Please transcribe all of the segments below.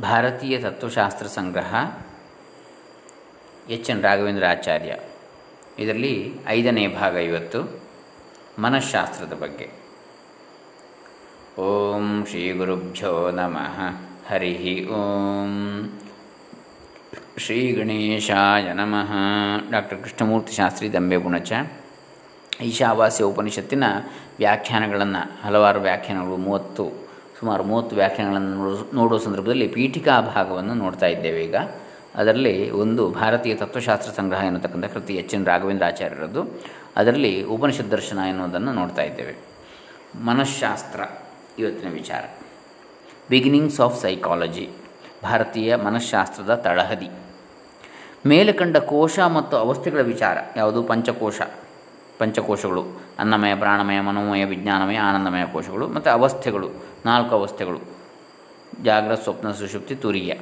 ಭಾರತೀಯ ತತ್ವಶಾಸ್ತ್ರ ಸಂಗ್ರಹ ಎಚ್ ಎನ್ ರಾಘವೇಂದ್ರ ಆಚಾರ್ಯ ಇದರಲ್ಲಿ ಐದನೇ ಭಾಗ ಇವತ್ತು, ಮನಃಶಾಸ್ತ್ರದ ಬಗ್ಗೆ. ಓಂ ಶ್ರೀ ಗುರುಭ್ಯೋ ನಮಃ. ಹರಿ ಓಂ. ಶ್ರೀ ಗಣೇಶಾಯ ನಮಃ. ಡಾಕ್ಟರ್ ಕೃಷ್ಣಮೂರ್ತಿ ಶಾಸ್ತ್ರಿ ದಂಬೆ ಗುಣಚ. ಈಶಾವಾಸ್ಯ ಉಪನಿಷತ್ತಿನ ವ್ಯಾಖ್ಯಾನಗಳನ್ನು, ಹಲವಾರು ವ್ಯಾಖ್ಯಾನಗಳು, ಮೂವತ್ತು ಸುಮಾರು ಮೂವತ್ತು ವ್ಯಾಖ್ಯಾನಗಳನ್ನು ನೋಡೋ ನೋಡುವ ಸಂದರ್ಭದಲ್ಲಿ ಪೀಠಿಕಾ ಭಾಗವನ್ನು ನೋಡ್ತಾ ಇದ್ದೇವೆ ಈಗ. ಅದರಲ್ಲಿ ಒಂದು ಭಾರತೀಯ ತತ್ವಶಾಸ್ತ್ರ ಸಂಗ್ರಹ ಎನ್ನತಕ್ಕಂಥ ಕೃತಿ ಎಚ್ ಎನ್ ರಾಘವೇಂದ್ರ ಆಚಾರ್ಯರದ್ದು ಅದರಲ್ಲಿ ಉಪನಿಷತ್ ದರ್ಶನ ಎನ್ನುವುದನ್ನು ನೋಡ್ತಾ ಇದ್ದೇವೆ. ಮನಃಶಾಸ್ತ್ರ, ಇವತ್ತಿನ ವಿಚಾರ. ಬಿಗಿನಿಂಗ್ಸ್ ಆಫ್ ಸೈಕಾಲಜಿ ಭಾರತೀಯ ಮನಃಶಾಸ್ತ್ರದ ತಳಹದಿ. ಮೇಲೆ ಕಂಡ ಕೋಶ ಮತ್ತು ಅವಸ್ಥೆಗಳ ವಿಚಾರ, ಯಾವುದು? ಪಂಚಕೋಶ. ಪಂಚಕೋಶಗಳು, ಅನ್ನಮಯ, ಪ್ರಾಣಮಯ, ಮನೋಮಯ, ವಿಜ್ಞಾನಮಯ, ಆನಂದಮಯ ಕೋಶಗಳು ಮತ್ತು ಅವಸ್ಥೆಗಳು, ನಾಲ್ಕು ಅವಸ್ಥೆಗಳು ಜಾಗ್ರ ಸ್ವಪ್ನ, ಸುಷುಪ್ತಿ, ತುರಿಯ.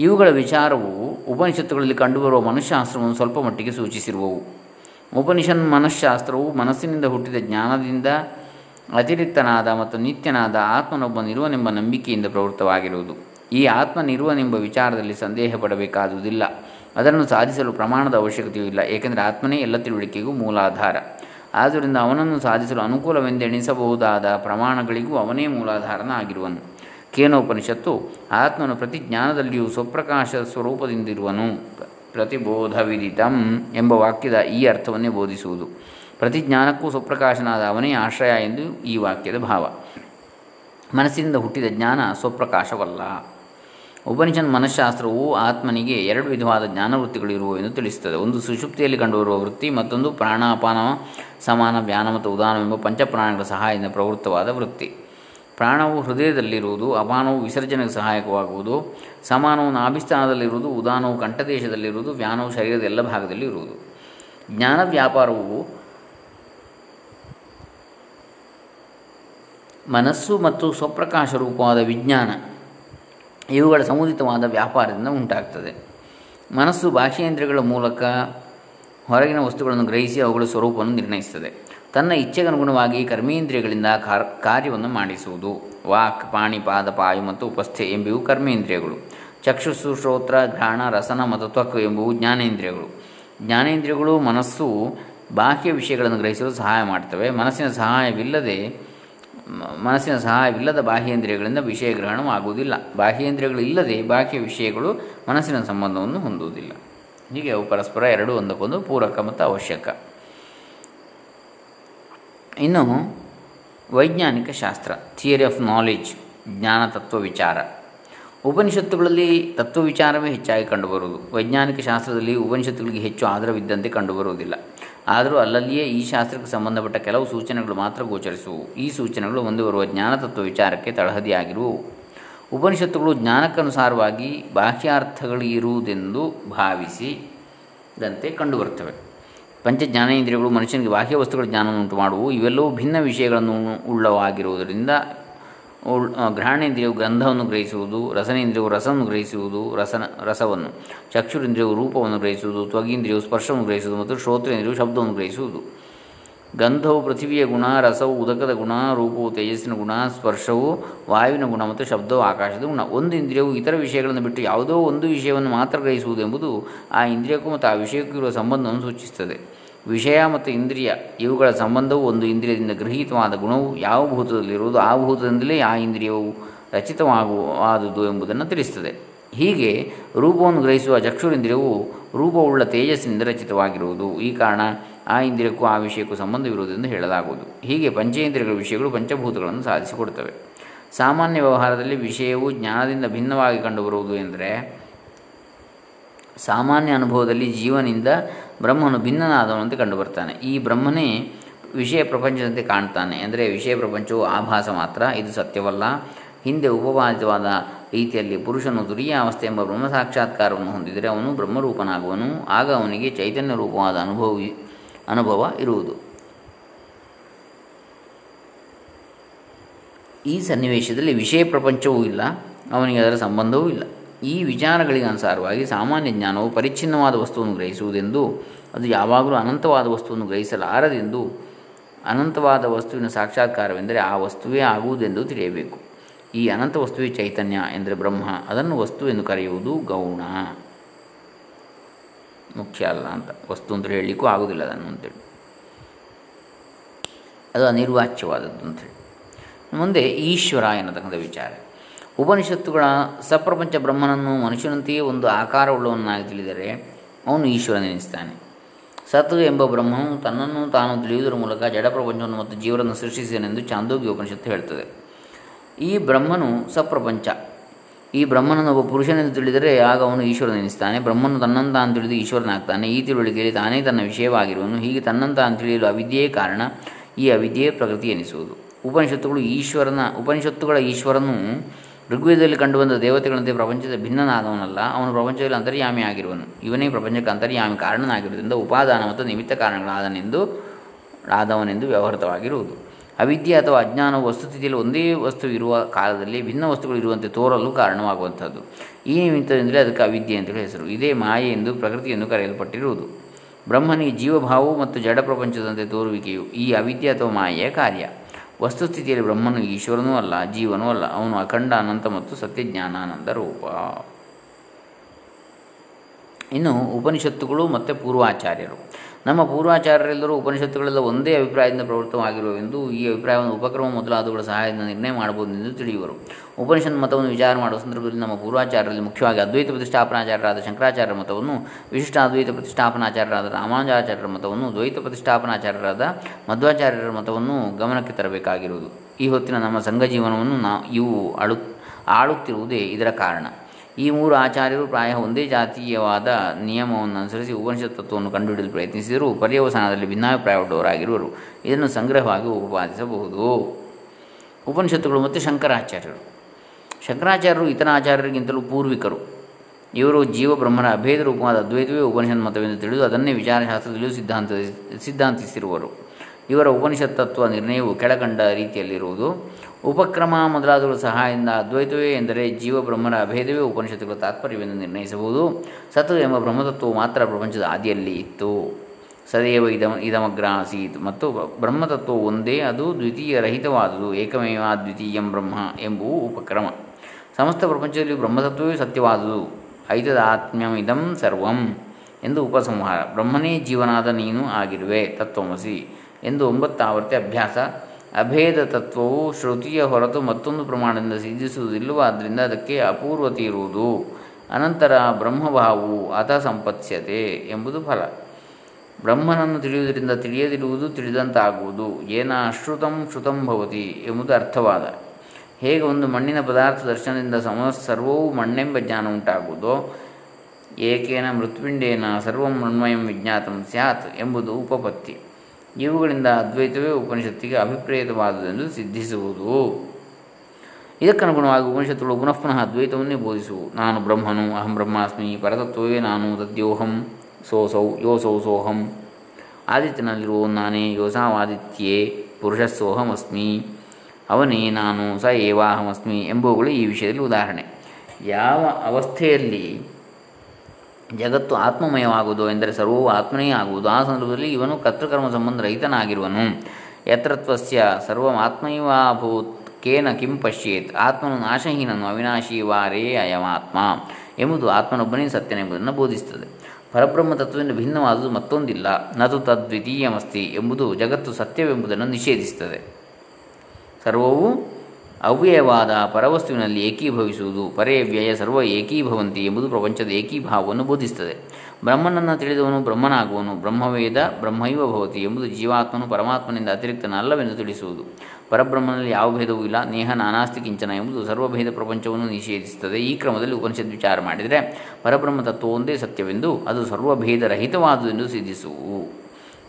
ಇವುಗಳ ವಿಚಾರವು ಉಪನಿಷತ್ತುಗಳಲ್ಲಿ ಕಂಡುಬರುವ ಮನಃಶಾಸ್ತ್ರವನ್ನು ಸ್ವಲ್ಪ ಮಟ್ಟಿಗೆ ಸೂಚಿಸಿರುವವು. ಉಪನಿಷನ್ ಮನಃಶಾಸ್ತ್ರವು ಮನಸ್ಸಿನಿಂದ ಹುಟ್ಟಿದ ಜ್ಞಾನದಿಂದ ಅತಿರಿಕ್ತನಾದ ಮತ್ತು ನಿತ್ಯನಾದ ಆತ್ಮನೊಬ್ಬ ನಿರ್ವನೆಂಬ ನಂಬಿಕೆಯಿಂದ ಪ್ರವೃತ್ತವಾಗಿರುವುದು. ಈ ಆತ್ಮನಿರುವನೆಂಬ ವಿಚಾರದಲ್ಲಿ ಸಂದೇಹ ಪಡಬೇಕಾದುದಿಲ್ಲ. ಅದನ್ನು ಸಾಧಿಸಲು ಪ್ರಮಾಣದ ಅವಶ್ಯಕತೆಯೂ ಇಲ್ಲ, ಏಕೆಂದರೆ ಆತ್ಮನೇ ಎಲ್ಲ ತಿಳುವಳಿಕೆಗೂ ಮೂಲಾಧಾರ ಆದ್ದರಿಂದ ಅವನನ್ನು ಸಾಧಿಸಲು ಅನುಕೂಲವೆಂದೆಣಿಸಬಹುದಾದ ಪ್ರಮಾಣಗಳಿಗೂ ಅವನೇ ಮೂಲಾಧಾರನ ಆಗಿರುವನು. ಕೇನೋಪನಿಷತ್ತು, ಆತ್ಮನು ಪ್ರತಿ ಜ್ಞಾನದಲ್ಲಿಯೂ ಸ್ವಪ್ರಕಾಶ ಸ್ವರೂಪದಿಂದಿರುವನು. ಪ್ರತಿಬೋಧವಿದಿತಂ ಎಂಬ ವಾಕ್ಯದ ಈ ಅರ್ಥವನ್ನೇ ಬೋಧಿಸುವುದು. ಪ್ರತಿ ಜ್ಞಾನಕ್ಕೂ ಸ್ವಪ್ರಕಾಶನಾದ ಅವನೇ ಆಶ್ರಯ ಎಂದು ಈ ವಾಕ್ಯದ ಭಾವ. ಮನಸ್ಸಿನಿಂದ ಹುಟ್ಟಿದ ಜ್ಞಾನ ಸ್ವಪ್ರಕಾಶವಲ್ಲ. ಉಪನಿಷನ್ ಮನಃಶಾಸ್ತ್ರವು ಆತ್ಮನಿಗೆ ಎರಡು ವಿಧವಾದ ಜ್ಞಾನವೃತ್ತಿಗಳಿರುವು ಎಂದು ತಿಳಿಸುತ್ತದೆ. ಒಂದು ಸುಷುಪ್ತಿಯಲ್ಲಿ ಕಂಡುಬರುವ ವೃತ್ತಿ, ಮತ್ತೊಂದು ಪ್ರಾಣಾಪಾನ, ಸಮಾನ ಧ್ಯಾನ ಮತ್ತು ಉದಾನವೆಂಬ ಪಂಚಪ್ರಾಣಗಳ ಸಹಾಯದಿಂದ ಪ್ರವೃತ್ತವಾದ ವೃತ್ತಿ. ಪ್ರಾಣವು ಹೃದಯದಲ್ಲಿರುವುದು, ಅಪಾನವು ವಿಸರ್ಜನೆಗೆ ಸಹಾಯಕವಾಗುವುದು, ಸಮಾನವು ನಾಭಿಸ್ಥಾನದಲ್ಲಿರುವುದು, ಉದಾನವು ಕಂಠದೇಶದಲ್ಲಿರುವುದು ವ್ಯಾನವು ಶರೀರದ ಎಲ್ಲ ಭಾಗದಲ್ಲಿ ಇರುವುದು. ಜ್ಞಾನ ವ್ಯಾಪಾರವು ಮನಸ್ಸು ಮತ್ತು ಸ್ವಪ್ರಕಾಶ ರೂಪವಾದ ವಿಜ್ಞಾನ. ಇವುಗಳ ಸಮುದಿತವಾದ ವ್ಯಾಪಾರದಿಂದ ಉಂಟಾಗ್ತದೆ. ಮನಸ್ಸು ಭಾಷೇಂದ್ರಿಯಗಳ ಮೂಲಕ ಹೊರಗಿನ ವಸ್ತುಗಳನ್ನು ಗ್ರಹಿಸಿ ಅವುಗಳ ಸ್ವರೂಪವನ್ನು ನಿರ್ಣಯಿಸುತ್ತದೆ. ತನ್ನ ಇಚ್ಛೆಗನುಗುಣವಾಗಿ ಕರ್ಮೇಂದ್ರಿಯಗಳಿಂದ ಕಾರ್, ಕಾರ್ಯವನ್ನು ಮಾಡಿಸುವುದು. ವಾಕ್, ಪಾಣಿ, ಪಾದ, ಪಾಯು ಮತ್ತು ಉಪಸ್ಥೆ ಎಂಬಿವು ಕರ್ಮೇಂದ್ರಿಯಗಳು. ಚಕ್ಷುಸ್ಸು ಶ್ರೋತ್ರ, ಘ್ರಾಣ, ರಸನ ಮತ್ತು ತ್ವಕ್ ಎಂಬುವು ಜ್ಞಾನೇಂದ್ರಿಯಗಳು. ಜ್ಞಾನೇಂದ್ರಿಯಗಳು ಮನಸ್ಸು ಬಾಹ್ಯ ವಿಷಯಗಳನ್ನು ಗ್ರಹಿಸಲು ಸಹಾಯ ಮಾಡ್ತವೆ. ಮನಸ್ಸಿನ ಸಹಾಯವಿಲ್ಲದೆ ಮನಸ್ಸಿನ ಸಹಾಯವಿಲ್ಲದ ಬಾಹ್ಯೇಂದ್ರಿಯಗಳಿಂದ ವಿಷಯ ಗ್ರಹಣವಾಗುವುದಿಲ್ಲ ಬಾಹ್ಯೇಂದ್ರಿಯಗಳು ಇಲ್ಲದೆ ಬಾಹ್ಯ ವಿಷಯಗಳು ಮನಸ್ಸಿನ ಸಂಬಂಧವನ್ನು ಹೊಂದುವುದಿಲ್ಲ. ಹೀಗೆ ಅವು ಪರಸ್ಪರ ಎರಡೂ, ಒಂದಕ್ಕೊಂದು ಪೂರಕ ಮತ್ತು ಅವಶ್ಯಕ. ಇನ್ನು ವೈಜ್ಞಾನಿಕ ಶಾಸ್ತ್ರ ಥಿಯರಿ ಆಫ್ ನಾಲೆಜ್ ಜ್ಞಾನ ತತ್ವ ವಿಚಾರ. ಉಪನಿಷತ್ತುಗಳಲ್ಲಿ ತತ್ವ ವಿಚಾರವೇ ಹೆಚ್ಚಾಗಿ ಕಂಡುಬರುವುದು. ವೈಜ್ಞಾನಿಕ ಶಾಸ್ತ್ರದಲ್ಲಿ ಉಪನಿಷತ್ತುಗಳಿಗೆ ಹೆಚ್ಚು ಆಧಾರವಿದ್ದಂತೆ ಕಂಡುಬರುವುದಿಲ್ಲ. ಆದರೂ ಅಲ್ಲಲ್ಲಿಯೇ ಈ ಶಾಸ್ತ್ರಕ್ಕೆ ಸಂಬಂಧಪಟ್ಟ ಕೆಲವು ಸೂಚನೆಗಳು ಮಾತ್ರ ಗೋಚರಿಸುವು. ಈ ಸೂಚನೆಗಳು ಮುಂದೆ ಬರುವ ಜ್ಞಾನತತ್ವ ವಿಚಾರಕ್ಕೆ ತಳಹದಿಯಾಗಿರುವು. ಉಪನಿಷತ್ತುಗಳು ಜ್ಞಾನಕ್ಕನುಸಾರವಾಗಿ ಬಾಹ್ಯಾರ್ಥಗಳಿರುವುದೆಂದು ಭಾವಿಸಿದಂತೆ ಕಂಡುಬರುತ್ತವೆ. ಪಂಚ ಜ್ಞಾನೇಂದ್ರಿಯಗಳು ಮನುಷ್ಯನಿಗೆ ಬಾಹ್ಯ ವಸ್ತುಗಳ ಜ್ಞಾನವನ್ನುಂಟು ಮಾಡುವು. ಇವೆಲ್ಲವೂ ಭಿನ್ನ ವಿಷಯಗಳನ್ನು ಉಳ್ಳವಾಗಿರುವುದರಿಂದ ಘ್ರಾಣೇಂದ್ರಿಯವು ಗಂಧವನ್ನು ಗ್ರಹಿಸುವುದು, ರಸನೇಂದ್ರಿಯವು ರಸವನ್ನು ಗ್ರಹಿಸುವುದು, ರಸನ, ರಸವನ್ನು, ಚಕ್ಷುರೇಂದ್ರಿಯವು ರೂಪವನ್ನು ಗ್ರಹಿಸುವುದು, ತ್ವಗೀಂದ್ರಿಯವು ಸ್ಪರ್ಶವನ್ನು ಗ್ರಹಿಸುವುದು ಮತ್ತು ಶ್ರೋತ್ರೇಂದ್ರಿಯವು ಶಬ್ದವನ್ನು ಗ್ರಹಿಸುವುದು. ಗಂಧವು ಪೃಥಿವಿಯ ಗುಣ, ರಸವು ಉದಕದ ಗುಣ, ರೂಪವು ತೇಜಸ್ಸಿನ ಗುಣ, ಸ್ಪರ್ಶವು ವಾಯುವಿನ ಗುಣ ಮತ್ತು ಶಬ್ದವು ಆಕಾಶದ ಗುಣ. ಒಂದು ಇಂದ್ರಿಯವು ಇತರ ವಿಷಯಗಳನ್ನು ಬಿಟ್ಟು ಯಾವುದೋ ಒಂದು ವಿಷಯವನ್ನು ಮಾತ್ರ ಗ್ರಹಿಸುವುದು ಎಂಬುದು ಆ ಇಂದ್ರಿಯಕ್ಕೂ ಮತ್ತು ಆ ವಿಷಯಕ್ಕೂ ಇರುವ ಸಂಬಂಧವನ್ನು ಸೂಚಿಸುತ್ತದೆ. ವಿಷಯ ಮತ್ತು ಇಂದ್ರಿಯ, ಇವುಗಳ ಸಂಬಂಧವು ಒಂದು ಇಂದ್ರಿಯದಿಂದ ಗೃಹೀತವಾದ ಗುಣವು ಯಾವ ಭೂತದಲ್ಲಿರುವುದು ಆ ಭೂತದಿಂದಲೇ ಆ ಇಂದ್ರಿಯವು ರಚಿತವಾಗುವಾದುದು ಎಂಬುದನ್ನು ತಿಳಿಸುತ್ತದೆ ಹೀಗೆ ರೂಪವನ್ನು ಗ್ರಹಿಸುವ ಚಕ್ಷುರಿಂದ್ರಿಯವು ರೂಪವುಳ್ಳ ತೇಜಸ್ಸಿನಿಂದ ರಚಿತವಾಗಿರುವುದು. ಈ ಕಾರಣ ಆ ಇಂದ್ರಿಯಕ್ಕೂ ಆ ವಿಷಯಕ್ಕೂ ಸಂಬಂಧವಿರುವುದೆಂದು ಹೇಳಲಾಗುವುದು. ಹೀಗೆ ಪಂಚೇಂದ್ರಿಯಗಳ ವಿಷಯಗಳು ಪಂಚಭೂತಗಳನ್ನು ಸಾಧಿಸಿಕೊಡುತ್ತವೆ. ಸಾಮಾನ್ಯ ವ್ಯವಹಾರದಲ್ಲಿ ವಿಷಯವು ಜ್ಞಾನದಿಂದ ಭಿನ್ನವಾಗಿ ಕಂಡುಬರುವುದು ಎಂದರೆ, ಸಾಮಾನ್ಯ ಅನುಭವದಲ್ಲಿ ಜೀವನಿಂದ ಬ್ರಹ್ಮನು ಭಿನ್ನನಾದವನಂತೆ ಕಂಡುಬರ್ತಾನೆ. ಈ ಬ್ರಹ್ಮನೇ ವಿಷಯ ಪ್ರಪಂಚದಂತೆ ಕಾಣ್ತಾನೆ. ಅಂದರೆ ವಿಷಯ ಪ್ರಪಂಚವು ಆಭಾಸ ಮಾತ್ರ, ಇದು ಸತ್ಯವಲ್ಲ. ಹಿಂದೆ ಉಪವಾದಿತವಾದ ರೀತಿಯಲ್ಲಿ ಪುರುಷನು ದುರಿಯಾವಸ್ಥೆ ಎಂಬ ಬ್ರಹ್ಮ ಸಾಕ್ಷಾತ್ಕಾರವನ್ನು ಹೊಂದಿದರೆ ಅವನು ಬ್ರಹ್ಮರೂಪನಾಗುವನು. ಆಗ ಅವನಿಗೆ ಚೈತನ್ಯ ರೂಪವಾದ ಅನುಭವ ಅನುಭವ ಇರುವುದು. ಈ ಸನ್ನಿವೇಶದಲ್ಲಿ ವಿಷಯ ಪ್ರಪಂಚವೂ ಇಲ್ಲ, ಅವನಿಗೆ ಅದರ ಸಂಬಂಧವೂ ಇಲ್ಲ. ಈ ವಿಚಾರಗಳಿಗೆ ಅನುಸಾರವಾಗಿ ಸಾಮಾನ್ಯ ಜ್ಞಾನವು ಪರಿಚ್ಛಿನ್ನವಾದ ವಸ್ತುವನ್ನು ಗ್ರಹಿಸುವುದೆಂದು, ಅದು ಯಾವಾಗಲೂ ಅನಂತವಾದ ವಸ್ತುವನ್ನು ಗ್ರಹಿಸಲಾರದೆಂದು, ಅನಂತವಾದ ವಸ್ತುವಿನ ಸಾಕ್ಷಾತ್ಕಾರವೆಂದರೆ ಆ ವಸ್ತುವೇ ಆಗುವುದೆಂದು ತಿಳಿಯಬೇಕು. ಈ ಅನಂತ ವಸ್ತುವೇ ಚೈತನ್ಯ ಎಂದರೆ ಬ್ರಹ್ಮ, ಅದನ್ನು ವಸ್ತು ಎಂದು ಕರೆಯುವುದು ಗೌಣ. ಮುಖ್ಯ ಅಲ್ಲ ಅಂತ, ವಸ್ತು ಅಂತ ಹೇಳಲಿಕ್ಕೂ ಆಗುವುದಿಲ್ಲ ಅದನ್ನು ಅಂತೇಳಿ. ಅದು ಅನಿರ್ವಾಚ್ಯವಾದದ್ದು ಅಂತೇಳಿ. ಮುಂದೆ ಈಶ್ವರ ಎನ್ನತಕ್ಕಂಥ ವಿಚಾರ. ಉಪನಿಷತ್ತುಗಳ ಸಪ್ರಪಂಚ ಬ್ರಹ್ಮನನ್ನು ಮನುಷ್ಯನಂತೆಯೇ ಒಂದು ಆಕಾರವುಳ್ಳವನ್ನಾಗಿ ತಿಳಿದರೆ ಅವನು ಈಶ್ವರನೆನಿಸ್ತಾನೆ. ಸತ್ ಎಂಬ ಬ್ರಹ್ಮನು ತನ್ನನ್ನು ತಾನು ತಿಳಿಯುವುದರ ಮೂಲಕ ಜಡ ಪ್ರಪಂಚವನ್ನು ಮತ್ತು ಜೀವನವನ್ನು ಸೃಷ್ಟಿಸಿದನೆಂದು ಚಾಂದೋಗಿ ಉಪನಿಷತ್ತು ಹೇಳ್ತದೆ. ಈ ಬ್ರಹ್ಮನು ಸಪ್ರಪಂಚ. ಈ ಬ್ರಹ್ಮನನ್ನು ಒಬ್ಬ ಪುರುಷನೆಂದು ತಿಳಿದರೆ ಆಗ ಅವನು ಈಶ್ವರನೆನಿಸ್ತಾನೆ. ಬ್ರಹ್ಮನು ತನ್ನಂತ ಅಂತ ತಿಳಿದು ಈಶ್ವರನಾಗ್ತಾನೆ. ಈ ತಿಳುವಳಿಕೆಯಲ್ಲಿ ತಾನೇ ತನ್ನ ವಿಷಯವಾಗಿರುವನು. ಹೀಗೆ ತನ್ನಂತ ತಾನು ತಿಳಿಯಲು ಅವಿದ್ಯೆಯೇ ಕಾರಣ ಈ ಅವಿದ್ಯೆಯೇ ಪ್ರಕೃತಿ ಎನಿಸುವುದು. ಉಪನಿಷತ್ತುಗಳು ಈಶ್ವರನ ಉಪನಿಷತ್ತುಗಳ ಈಶ್ವರನು ಋಗ್ವೇದದಲ್ಲಿ ಕಂಡುಬಂದ ದೇವತೆಗಳಂತೆ ಪ್ರಪಂಚದ ಭಿನ್ನನಾದವನಲ್ಲ, ಅವನು ಪ್ರಪಂಚದಲ್ಲಿ ಅಂತರ್ಯಾಮಿ ಆಗಿರುವನು. ಇವನೇ ಪ್ರಪಂಚಕ್ಕೆ ಅಂತರ್ಯಾಮಿ ಕಾರಣನಾಗಿರುವುದರಿಂದ ಉಪಾದಾನ ಮತ್ತು ನಿಮಿತ್ತ ಕಾರಣಗಳಾದನೆಂದು, ಆದವನೆಂದು ವ್ಯವಹೃತವಾಗಿರುವುದು. ಅವಿದ್ಯೆ ಅಥವಾ ಅಜ್ಞಾನವು ವಸ್ತುಸ್ಥಿತಿಯಲ್ಲಿ ಒಂದೇ ವಸ್ತು ಇರುವ ಕಾಲದಲ್ಲಿ ಭಿನ್ನ ವಸ್ತುಗಳು ಇರುವಂತೆ ತೋರಲು ಕಾರಣವಾಗುವಂಥದ್ದು. ಈ ನಿಮಿತ್ತದಿಂದಲೇ ಅದಕ್ಕೆ ಅವಿದ್ಯೆ ಅಂತೇಳಿ ಹೆಸರು. ಇದೇ ಮಾಯೆ ಎಂದು ಪ್ರಕೃತಿಯನ್ನು ಕರೆಯಲ್ಪಟ್ಟಿರುವುದು. ಬ್ರಹ್ಮನಿಗೆ ಜೀವಭಾವವು ಮತ್ತು ಜಡ ಪ್ರಪಂಚದಂತೆ ತೋರುವಿಕೆಯು ಈ ಅವಿದ್ಯೆ ಅಥವಾ ಮಾಯೆಯ ಕಾರ್ಯ. ವಸ್ತುಸ್ಥಿತಿಯಲ್ಲಿ ಬ್ರಹ್ಮನು ಈಶ್ವರನೂ ಅಲ್ಲ, ಜೀವನೂ ಅಲ್ಲ. ಅವನು ಅಖಂಡ, ಅನಂತ ಮತ್ತು ಸತ್ಯಜ್ಞಾನಾನಂದ ರೂಪ. ಇನ್ನು ಉಪನಿಷತ್ತುಗಳು ಮತ್ತು ಪೂರ್ವಾಚಾರ್ಯರು. ನಮ್ಮ ಪೂರ್ವಾಚಾರ್ಯರೆಲ್ಲರೂ ಉಪನಿಷತ್ತುಗಳೆಲ್ಲ ಒಂದೇ ಅಭಿಪ್ರಾಯದಿಂದ ಪ್ರವೃತ್ತವಾಗಿರುವವೆಂದು ಈ ಅಭಿಪ್ರಾಯವನ್ನು ಉಪಕ್ರಮ ಮೊದಲಾದವುಗಳ ಸಹಾಯದಿಂದ ನಿರ್ಣಯ ಮಾಡಬಹುದೆಂದು ತಿಳಿಯುವರು. ಉಪನಿಷತ್ ಮತವನ್ನು ವಿಚಾರ ಮಾಡುವ ಸಂದರ್ಭದಲ್ಲಿ ನಮ್ಮ ಪೂರ್ವಾಚಾರ್ಯರಲ್ಲಿ ಮುಖ್ಯವಾಗಿ ಅದ್ವೈತ ಪ್ರತಿಷ್ಠಾಪನಾಚಾರ್ಯರಾದ ಶಂಕರಾಚಾರ್ಯ ಮತವನ್ನು, ವಿಶಿಷ್ಟ ಅದ್ವೈತ ಪ್ರತಿಷ್ಠಾಪನಾಚಾರ್ಯರಾದ ರಾಮಾನುಜಾಚಾರ್ಯರ ಮತವನ್ನು, ದ್ವೈತ ಪ್ರತಿಷ್ಠಾಪನಾಚಾರ್ಯರಾದ ಮಧ್ವಾಚಾರ್ಯರ ಮತವನ್ನು ಗಮನಕ್ಕೆ ತರಬೇಕಾಗಿರುವುದು. ಈ ಹೊತ್ತಿನ ನಮ್ಮ ಸಂಘ ಜೀವನವನ್ನು ನಾ ಇವು ಅಳು, ಆಳುತ್ತಿರುವುದೇ ಇದರ ಕಾರಣ. ಈ ಮೂರು ಆಚಾರ್ಯರು ಪ್ರಾಯ ಒಂದೇ ಜಾತೀಯವಾದ ನಿಯಮವನ್ನು ಅನುಸರಿಸಿ ಉಪನಿಷತ್ ತತ್ವವನ್ನು ಕಂಡುಹಿಡಿಯಲು ಪ್ರಯತ್ನಿಸಿದರೂ ಪರ್ಯವಸಾನದಲ್ಲಿ ಭಿನ್ನಾಭಿಪ್ರಾಯವುಳ್ಳವರಾಗಿರುವರು ಇದನ್ನು ಸಂಗ್ರಹವಾಗಿ ಉಪಪಾದಿಸಬಹುದು. ಉಪನಿಷತ್ತುಗಳು ಮತ್ತು ಶಂಕರಾಚಾರ್ಯರು. ಶಂಕರಾಚಾರ್ಯರು ಇತರ ಆಚಾರ್ಯರಿಗಿಂತಲೂ ಪೂರ್ವಿಕರು. ಇವರು ಜೀವ ಬ್ರಹ್ಮನ ಅಭೇದ ರೂಪವಾದ ಅದ್ವೈತವೇ ಉಪನಿಷತ್ ಮತವೆಂದು ತಿಳಿದು ಅದನ್ನೇ ವಿಚಾರಶಾಸ್ತ್ರದಲ್ಲಿಯೂ ಸಿದ್ಧಾಂತ ಸಿದ್ಧಾಂತಿಸಿರುವರು. ಇವರ ಉಪನಿಷತ್ ತತ್ವ ನಿರ್ಣಯವು ಕೆಳಕಂಡ ರೀತಿಯಲ್ಲಿರುವುದು. ಉಪಕ್ರಮ ಮೊದಲಾದವುಗಳ ಸಹಾಯದಿಂದ ಅದ್ವೈತವೇ ಎಂದರೆ ಜೀವ ಬ್ರಹ್ಮರ ಅಭೇದವೇ ಉಪನಿಷತ್ತುಗಳ ತಾತ್ಪರ್ಯವೆಂದು ನಿರ್ಣಯಿಸಬಹುದು. ಸತ್ ಎಂಬ ಬ್ರಹ್ಮತತ್ವವು ಮಾತ್ರ ಪ್ರಪಂಚದ ಆದಿಯಲ್ಲಿ ಇತ್ತು. ಸದೈವ ಇದಮ ಇದಮಗ್ರ ಆಸೀತ್ ಮತ್ತು ಬ್ರಹ್ಮತತ್ವವು ಒಂದೇ, ಅದು ದ್ವಿತೀಯ ರಹಿತವಾದುದು ಏಕಮೇವ ದ್ವಿತೀಯಂ ಬ್ರಹ್ಮ ಎಂಬುವು ಉಪಕ್ರಮ. ಸಮಸ್ತ ಪ್ರಪಂಚದಲ್ಲಿ ಬ್ರಹ್ಮತತ್ವವೇ ಸತ್ಯವಾದುದು. ಐತದಾತ್ಮ್ಯಮಿದಂ ಸರ್ವಂ ಎಂದು ಉಪಸಂಹಾರ. ಬ್ರಹ್ಮನೇ ಜೀವನಾದ ನೀನು ಆಗಿರುವೆ, ತತ್ವಮಸಿ ಎಂದು ಒಂಬತ್ತಾವರ್ತಿ ಅಭ್ಯಾಸ ಅಭೇದ ತತ್ವವು ಶ್ರುತಿಯ ಹೊರತು ಮತ್ತೊಂದು ಪ್ರಮಾಣದಿಂದ ಸಿದ್ಧಿಸುವುದಿಲ್ಲವಾದ್ದರಿಂದ ಅದಕ್ಕೆ ಅಪೂರ್ವತೆ ಇರುವುದು ಅನಂತರ ಬ್ರಹ್ಮಭಾವವು ಅಥ ಸಂಪತ್ಸ್ಯತೆ ಎಂಬುದು ಫಲ. ಬ್ರಹ್ಮನನ್ನು ತಿಳಿಯುವುದರಿಂದ ತಿಳಿಯದಿರುವುದು ತಿಳಿದಂತಾಗುವುದು. ಏನ ಅಶ್ರುತಂ ಶ್ರುತಂ ಭವತಿ ಎಂಬುದು ಅರ್ಥವಾದ. ಹೇಗೆ ಒಂದು ಮಣ್ಣಿನ ಪದಾರ್ಥ ದರ್ಶನದಿಂದ ಸಮ ಸರ್ವವೂ ಮಣ್ಣೆಂಬ ಜ್ಞಾನ ಉಂಟಾಗುವುದೋ, ಏಕೇನ ಮೃತ್ಪಿಂಡೇನ ಸರ್ವಂ ಮೃಣ್ಮಯಂ ವಿಜ್ಞಾತಂ ಸ್ಯಾತ್ ಎಂಬುದು ಉಪಪತ್ತಿ. ಇವುಗಳಿಂದ ಅದ್ವೈತವೇ ಉಪನಿಷತ್ತಿಗೆ ಅಭಿಪ್ರೇತವಾದುದೆಂದು ಸಿದ್ಧಿಸುವುದು. ಇದಕ್ಕನುಗುಣವಾಗಿ ಉಪನಿಷತ್ತುಗಳು ಪುನಃ ಪುನಃ ಅದ್ವೈತವನ್ನೇ ಬೋಧಿಸುವು. ನಾನು ಬ್ರಹ್ಮನು, ಅಹಂ ಬ್ರಹ್ಮಾಸ್ಮಿ, ಪರತತ್ವವೇ ನಾನು ತದ್ಯೋಹಂ, ಸೋಸೌ, ಯೋಸೌ ಸೋಹಂ. ಆದಿತ್ಯನಲ್ಲಿರುವ ನಾನೇ, ಯೋಸಾವಾದಿತ್ಯೇ, ಪುರುಷಸ್ಸೋಹಮಸ್ಮಿ. ಅವನೇ ನಾನು, ಸ ಏವಾಹಮಸ್ಮಿ ಎಂಬುವುಗಳು ಈ ವಿಷಯದಲ್ಲಿ ಉದಾಹರಣೆ. ಯಾವ ಅವಸ್ಥೆಯಲ್ಲಿ ಜಗತ್ತು ಆತ್ಮಮಯವಾಗುವುದು ಎಂದರೆ ಸರ್ವವು ಆತ್ಮನೇ ಆಗುವುದು. ಆ ಸಂದರ್ಭದಲ್ಲಿ ಇವನು ಕರ್ತೃಕರ್ಮ ಸಂಬಂಧ ರಹಿತನಾಗಿರುವನು. ಯತ್ರತ್ವಸ್ಯ ಸರ್ವಮಾತ್ಮೈವಾಭೂತ್ ಕೇನ ಕಿಂ ಪಶ್ಯೇತ್. ಆತ್ಮನು ನಾಶಹೀನನು, ಅವಿನಾಶಿ ವಾರೇ ಅಯಮಾತ್ಮ ಎಂಬುದು ಆತ್ಮನೊಬ್ಬನೇ ಸತ್ಯನೆಂಬುದನ್ನು ಬೋಧಿಸುತ್ತದೆ. ಪರಬ್ರಹ್ಮ ತತ್ವದಿಂದ ಭಿನ್ನವಾದುದು ಮತ್ತೊಂದಿಲ್ಲ. ನದು ತದ್ವಿತೀಯಮಸ್ತಿ ಎಂಬುದು ಜಗತ್ತು ಸತ್ಯವೆಂಬುದನ್ನು ನಿಷೇಧಿಸುತ್ತದೆ. ಸರ್ವವು ಅವ್ಯಯವಾದ ಪರವಸ್ತುವಿನಲ್ಲಿ ಏಕೀಭವಿಸುವುದು ಪರೇ ವ್ಯಯ ಸರ್ವ ಏಕೀಭವಂತಿ ಎಂಬುದು ಪ್ರಪಂಚದ ಏಕೀಭಾವವನ್ನು ಬೋಧಿಸುತ್ತದೆ. ಬ್ರಹ್ಮನನ್ನು ತಿಳಿದವನು ಬ್ರಹ್ಮನಾಗುವನು, ಬ್ರಹ್ಮವೇದ ಬ್ರಹ್ಮೈವ ಭವತಿ ಎಂಬುದು ಜೀವಾತ್ಮನು ಪರಮಾತ್ಮನಿಂದ ಅತಿರಿಕ್ತನಲ್ಲವೆಂದು ತಿಳಿಸುವುದು. ಪರಬ್ರಹ್ಮನಲ್ಲಿ ಯಾವ ಭೇದವೂ ಇಲ್ಲ, ನೇಹ ನಾನಾಸ್ತಿ ಕಿಂಚನ ಎಂಬುದು ಸರ್ವಭೇದ ಪ್ರಪಂಚವನ್ನು ನಿಷೇಧಿಸುತ್ತದೆ. ಈ ಕ್ರಮದಲ್ಲಿ ಉಪನಿಷತ್ ವಿಚಾರ ಮಾಡಿದರೆ ಪರಬ್ರಹ್ಮ ತತ್ವ ಒಂದೇ ಸತ್ಯವೆಂದು ಅದು ಸರ್ವಭೇದರಹಿತವಾದುದೆಂದು ಸಿದ್ಧಿಸುವು.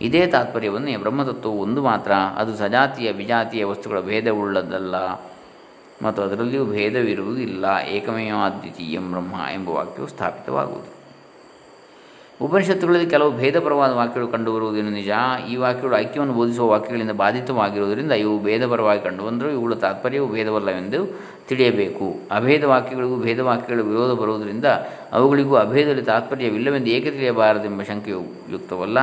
ಇದೇ ತಾತ್ಪರ್ಯವನ್ನೇ ಬ್ರಹ್ಮತತ್ವವು ಒಂದು ಮಾತ್ರ, ಅದು ಸಜಾತಿಯ ವಿಜಾತಿಯ ವಸ್ತುಗಳ ಭೇದವುಳ್ಳದಲ್ಲ ಮತ್ತು ಅದರಲ್ಲಿಯೂ ಭೇದವಿರುವುದಿಲ್ಲ. ಏಕಮೇವ ಅದ್ವಿತೀಯಂ ಬ್ರಹ್ಮ ಎಂಬ ವಾಕ್ಯವು ಸ್ಥಾಪಿತವಾಗುವುದು. ಉಪನಿಷತ್ತುಗಳಲ್ಲಿ ಕೆಲವು ಭೇದಪರವಾದ ವಾಕ್ಯಗಳು ಕಂಡುಬರುವುದೇನು ನಿಜ? ಈ ವಾಕ್ಯಗಳು ಐಕ್ಯವನ್ನು ಬೋಧಿಸುವ ವಾಕ್ಯಗಳಿಂದ ಬಾಧಿತವಾಗಿರುವುದರಿಂದ ಇವು ಭೇದಪರವಾಗಿ ಕಂಡುಬಂದರೂ ಇವುಗಳ ತಾತ್ಪರ್ಯವು ಭೇದವಲ್ಲವೆಂದು ತಿಳಿಯಬೇಕು. ಅಭೇದ ವಾಕ್ಯಗಳಿಗೂ ಭೇದ ವಾಕ್ಯಗಳ ವಿರೋಧ ಬರುವುದರಿಂದ ಅವುಗಳಿಗೂ ಅಭೇದದಲ್ಲಿ ತಾತ್ಪರ್ಯವಿಲ್ಲವೆಂದು ಏಕೆ ತಿಳಿಯಬಾರದೆಂಬ ಶಂಕೆಯು ಯುಕ್ತವಲ್ಲ.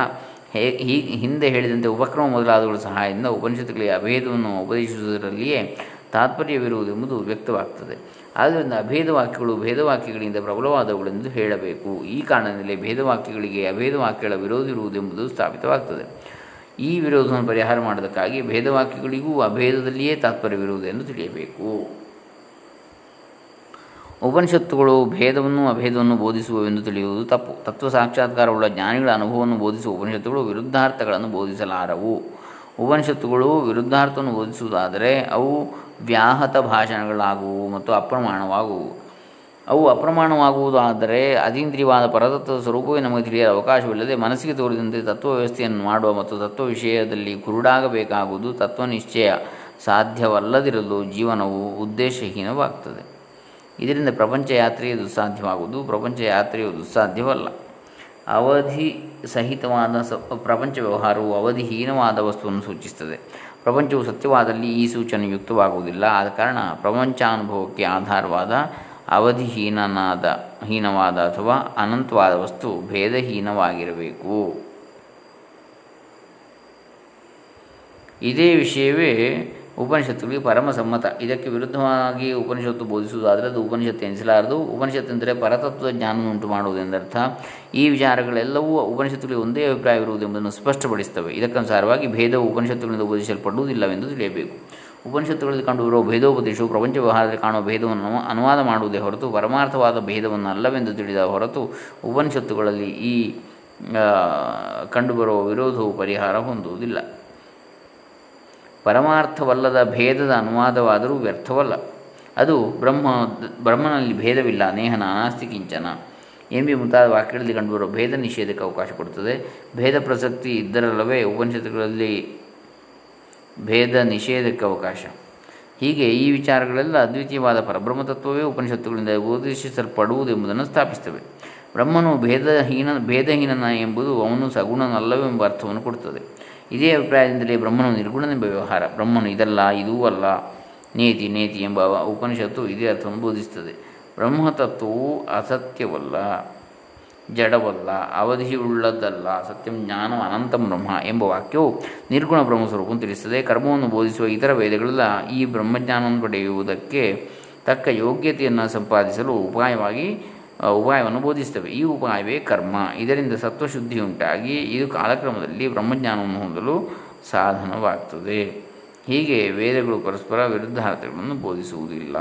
ಹೇ ಹೀಗೆ ಹಿಂದೆ ಹೇಳಿದಂತೆ ಉಪಕ್ರಮ ಮೊದಲಾದವುಗಳ ಸಹಾಯದಿಂದ ಉಪನಿಷತ್ತುಗಳಿಗೆ ಅಭೇದವನ್ನು ಉಪದೇಶಿಸುವುದರಲ್ಲಿಯೇ ತಾತ್ಪರ್ಯವಿರುವುದೆಂಬುದು ವ್ಯಕ್ತವಾಗ್ತದೆ. ಆದ್ದರಿಂದ ಅಭೇದವಾಕ್ಯಗಳು ಭೇದವಾಕ್ಯಗಳಿಂದ ಪ್ರಬಲವಾದವುಗಳೆಂದು ಹೇಳಬೇಕು. ಈ ಕಾರಣದಲ್ಲಿ ಭೇದವಾಕ್ಯಗಳಿಗೆ ಅಭೇದವಾಕ್ಯಗಳ ವಿರೋಧ ಇರುವುದೆಂಬುದು ಸ್ಥಾಪಿತವಾಗ್ತದೆ. ಈ ವಿರೋಧವನ್ನು ಪರಿಹಾರ ಮಾಡೋದಕ್ಕಾಗಿ ಭೇದವಾಕ್ಯಗಳಿಗೂ ಅಭೇದದಲ್ಲಿಯೇ ತಾತ್ಪರ್ಯವಿರುವುದೆಂದು ತಿಳಿಯಬೇಕು. ಉಪನಿಷತ್ತುಗಳು ಭೇದವನ್ನು ಅಭೇದವನ್ನು ಬೋಧಿಸುವವೆಂದು ತಿಳಿಯುವುದು ತಪ್ಪು. ತತ್ವ ಸಾಕ್ಷಾತ್ಕಾರವುಳ್ಳ ಜ್ಞಾನಿಗಳ ಅನುಭವವನ್ನು ಬೋಧಿಸುವ ಉಪನಿಷತ್ತುಗಳು ವಿರುದ್ಧಾರ್ಥಗಳನ್ನು ಬೋಧಿಸಲಾರವು. ಉಪನಿಷತ್ತುಗಳು ವಿರುದ್ಧಾರ್ಥವನ್ನು ಬೋಧಿಸುವುದಾದರೆ ಅವು ವ್ಯಾಹತ ಭಾಷಣಗಳಾಗುವು ಮತ್ತು ಅಪ್ರಮಾಣವಾಗುವು. ಅವು ಅಪ್ರಮಾಣವಾಗುವುದಾದರೆ ಅತೀಂದ್ರಿಯವಾದ ಪರತತ್ವದ ಸ್ವರೂಪವೇ ನಮಗೆ ತಿಳಿಯಲು ಅವಕಾಶವಿಲ್ಲದೆ ಮನಸ್ಸಿಗೆ ತೋರಿದಂತೆ ತತ್ವ ವ್ಯವಸ್ಥೆಯನ್ನು ಮಾಡುವ ಮತ್ತು ತತ್ವ ವಿಷಯದಲ್ಲಿ ಕುರುಡಾಗಬೇಕಾಗುವುದು ತತ್ವನಿಶ್ಚಯ ಸಾಧ್ಯವಲ್ಲದಿರಲು ಜೀವನವು ಉದ್ದೇಶಹೀನವಾಗ್ತದೆ. ಇದರಿಂದ ಪ್ರಪಂಚ ಯಾತ್ರೆಯು ದುಸ್ಸಾಧ್ಯವಾಗುವುದು, ಪ್ರಪಂಚ ಯಾತ್ರೆಯು ದುಸ್ಸಾಧ್ಯವಲ್ಲ. ಅವಧಿ ಸಹಿತವಾದ ಸ ಪ್ರಪಂಚ ವ್ಯವಹಾರವು ಅವಧಿಹೀನವಾದ ವಸ್ತುವನ್ನು ಸೂಚಿಸುತ್ತದೆ. ಪ್ರಪಂಚವು ಸತ್ಯವಾದಲ್ಲಿ ಈ ಸೂಚನೆ ಯುಕ್ತವಾಗುವುದಿಲ್ಲ ಆದ ಕಾರಣ ಪ್ರಪಂಚಾನುಭವಕ್ಕೆ ಆಧಾರವಾದ ಅವಧಿಹೀನನಾದ, ಹೀನವಾದ ಅಥವಾ ಅನಂತವಾದ ವಸ್ತು ಭೇದಹೀನವಾಗಿರಬೇಕು. ಇದೇ ವಿಷಯವೇ ಉಪನಿಷತ್ತುಗಳಿಗೆ ಪರಮಸಮ್ಮತ. ಇದಕ್ಕೆ ವಿರುದ್ಧವಾಗಿ ಉಪನಿಷತ್ತು ಬೋಧಿಸುವುದಾದರೆ ಅದು ಉಪನಿಷತ್ತು ಎನಿಸಲಾರದು. ಉಪನಿಷತ್ತೆಂದರೆ ಪರತತ್ವ ಜ್ಞಾನವನ್ನುಂಟು ಮಾಡುವುದೆಂದರ್ಥ ಈ ವಿಚಾರಗಳೆಲ್ಲವೂ ಉಪನಿಷತ್ತುಗಳಿಗೆ ಒಂದೇ ಅಭಿಪ್ರಾಯವಿರುವುದೆಂಬುದನ್ನು ಸ್ಪಷ್ಟಪಡಿಸುತ್ತವೆ. ಇದಕ್ಕನುಸಾರವಾಗಿ ಭೇದವು ಉಪನಿಷತ್ತುಗಳಿಂದ ಬೋಧಿಸಲ್ಪಡುವುದಿಲ್ಲವೆಂದು ತಿಳಿಯಬೇಕು. ಉಪನಿಷತ್ತುಗಳಲ್ಲಿ ಕಂಡುಬರುವ ಭೇದೋಪದೇಶವು ಪ್ರಪಂಚ ವ್ಯವಹಾರದಲ್ಲಿ ಕಾಣುವ ಭೇದವನ್ನು ಅನುವಾದ ಮಾಡುವುದೇ ಹೊರತು ಪರಮಾರ್ಥವಾದ ಭೇದವನ್ನು ಅಲ್ಲವೆಂದು ತಿಳಿದ ಹೊರತು ಉಪನಿಷತ್ತುಗಳಲ್ಲಿ ಈ ಕಂಡುಬರುವ ವಿರೋಧವು ಪರಿಹಾರ ಹೊಂದುವುದಿಲ್ಲ. ಪರಮಾರ್ಥವಲ್ಲದ ಭೇದದ ಅನುವಾದವಾದರೂ ವ್ಯರ್ಥವಲ್ಲ. ಅದು ಬ್ರಹ್ಮ, ಬ್ರಹ್ಮನಲ್ಲಿ ಭೇದವಿಲ್ಲ. ನೇಹ ನಾನಾಸ್ತಿ ಕಿಂಚನ. ಎಂಬಿ ಮುಂತಾದ ವಾಕ್ಯಗಳಲ್ಲಿ ಕಂಡುಬರುವ ಭೇದ ನಿಷೇಧಕ್ಕೆ ಅವಕಾಶ ಕೊಡುತ್ತದೆ. ಭೇದ ಪ್ರಸಕ್ತಿ ಇದ್ದರಲ್ಲವೇ ಉಪನಿಷತ್ತುಗಳಲ್ಲಿ ಭೇದ ನಿಷೇಧಕ್ಕೆ ಅವಕಾಶ. ಹೀಗೆ ಈ ವಿಚಾರಗಳೆಲ್ಲ ಅದ್ವಿತೀಯವಾದ ಪರಬ್ರಹ್ಮತತ್ವವೇ ಉಪನಿಷತ್ತುಗಳಿಂದ ಉಪದೇಶಿಸಲ್ಪಡುವುದೆಂಬುದನ್ನು ಸ್ಥಾಪಿಸುತ್ತವೆ. ಬ್ರಹ್ಮನು ಭೇದಹೀನ, ಭೇದಹೀನನ ಎಂಬುದು ಅವನು ಸಗುಣನಲ್ಲವೆಂಬ ಅರ್ಥವನ್ನು ಕೊಡುತ್ತದೆ. ಇದೇ ಅಭಿಪ್ರಾಯದಿಂದಲೇ ಬ್ರಹ್ಮನು ನಿರ್ಗುಣನೆಂಬ ವ್ಯವಹಾರ. ಬ್ರಹ್ಮನು ಇದಲ್ಲ, ಇದೂ ಅಲ್ಲ, ನೇತಿ ನೇತಿ ಎಂಬ ಉಪನಿಷತ್ತು ಇದೇ ಅರ್ಥವನ್ನು ಬೋಧಿಸುತ್ತದೆ. ಬ್ರಹ್ಮತತ್ವವು ಅಸತ್ಯವಲ್ಲ, ಜಡವಲ್ಲ, ಅವಧಿಯುಳ್ಳದ್ದಲ್ಲ, ಸತ್ಯಂ ಜ್ಞಾನ ಅನಂತಂ ಬ್ರಹ್ಮ ಎಂಬ ವಾಕ್ಯವು ನಿರ್ಗುಣ ಬ್ರಹ್ಮಸ್ವರೂಪವನ್ನು ತಿಳಿಸುತ್ತದೆ. ಕರ್ಮವನ್ನು ಬೋಧಿಸುವ ಇತರ ವೇದಗಳೆಲ್ಲ ಈ ಬ್ರಹ್ಮಜ್ಞಾನವನ್ನು ಪಡೆಯುವುದಕ್ಕೆ ತಕ್ಕ ಯೋಗ್ಯತೆಯನ್ನು ಸಂಪಾದಿಸಲು ಉಪಾಯವಾಗಿ ಉಪಾಯವನ್ನು ಬೋಧಿಸ್ತವೆ ಈ ಉಪಾಯವೇ ಕರ್ಮ. ಇದರಿಂದ ಸತ್ವಶುದ್ಧಿ ಉಂಟಾಗಿ ಇದು ಕಾಲಕ್ರಮದಲ್ಲಿ ಬ್ರಹ್ಮಜ್ಞಾನವನ್ನು ಹೊಂದಲು ಸಾಧನವಾಗ್ತದೆ. ಹೀಗೆ ವೇದಗಳು ಪರಸ್ಪರ ವಿರುದ್ಧಾರ್ಥಗಳನ್ನು ಬೋಧಿಸುವುದಿಲ್ಲ.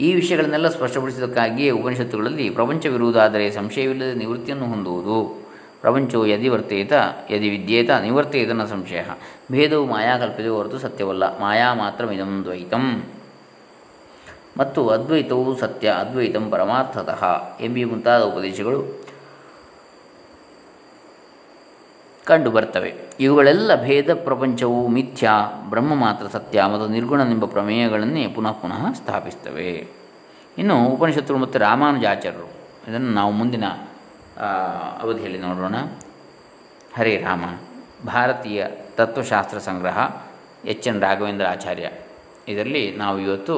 ಈ ವಿಷಯಗಳನ್ನೆಲ್ಲ ಸ್ಪಷ್ಟಪಡಿಸಿದ್ದಕ್ಕಾಗಿಯೇ ಉಪನಿಷತ್ತುಗಳಲ್ಲಿ ಪ್ರಪಂಚವಿರುವುದಾದರೆ ಸಂಶಯವಿಲ್ಲದೆ ನಿವೃತ್ತಿಯನ್ನು ಹೊಂದುವುದು. ಪ್ರಪಂಚವು ಯದಿ ವರ್ತೇತ, ಯದಿ ವಿದ್ಯೇತ ನಿವರ್ತೇತನ ಸಂಶಯ. ಭೇದವು ಮಾಯಾಕಲ್ಪದೆ ಹೊರತು ಸತ್ಯವಲ್ಲ. ಮಾಯಾ ಮಾತ್ರ ದ್ವೈತಂ. ಮತ್ತು ಅದ್ವೈತವು ಸತ್ಯ, ಅದ್ವೈತಂ ಪರಮಾರ್ಥತಃ ಎಂಬಿ ಮುಂತಾದ ಉಪದೇಶಗಳು ಕಂಡುಬರ್ತವೆ. ಇವುಗಳೆಲ್ಲ ಭೇದ ಪ್ರಪಂಚವು ಮಿಥ್ಯಾ, ಬ್ರಹ್ಮ ಮಾತ್ರ ಸತ್ಯ ಮತ್ತು ನಿರ್ಗುಣನೆಂಬ ಪ್ರಮೇಯಗಳನ್ನೇ ಪುನಃ ಪುನಃ ಸ್ಥಾಪಿಸ್ತವೆ ಇನ್ನು ಉಪನಿಷತ್ತುಗಳು ಮತ್ತು ರಾಮಾನುಜಾಚಾರ್ಯರು, ಇದನ್ನು ನಾವು ಮುಂದಿನ ಅವಧಿಯಲ್ಲಿ ನೋಡೋಣ. ಹರೇ ರಾಮ, ಭಾರತೀಯ ತತ್ವಶಾಸ್ತ್ರ ಸಂಗ್ರಹ ಎಚ್ ಎನ್ ರಾಘವೇಂದ್ರ ಆಚಾರ್ಯ. ಇದರಲ್ಲಿ ನಾವು ಇವತ್ತು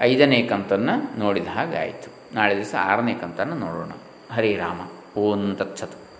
ಐದನೇ ಕಂತನ್ನು ನೋಡಿದ ಹಾಗೆ ಆಯಿತು ನಾಳೆ ದಿವಸ ಆರನೇ ಕಂತನ್ನು ನೋಡೋಣ. ಹರಿರಾಮ ಓಂ ತತ್ಸತ್.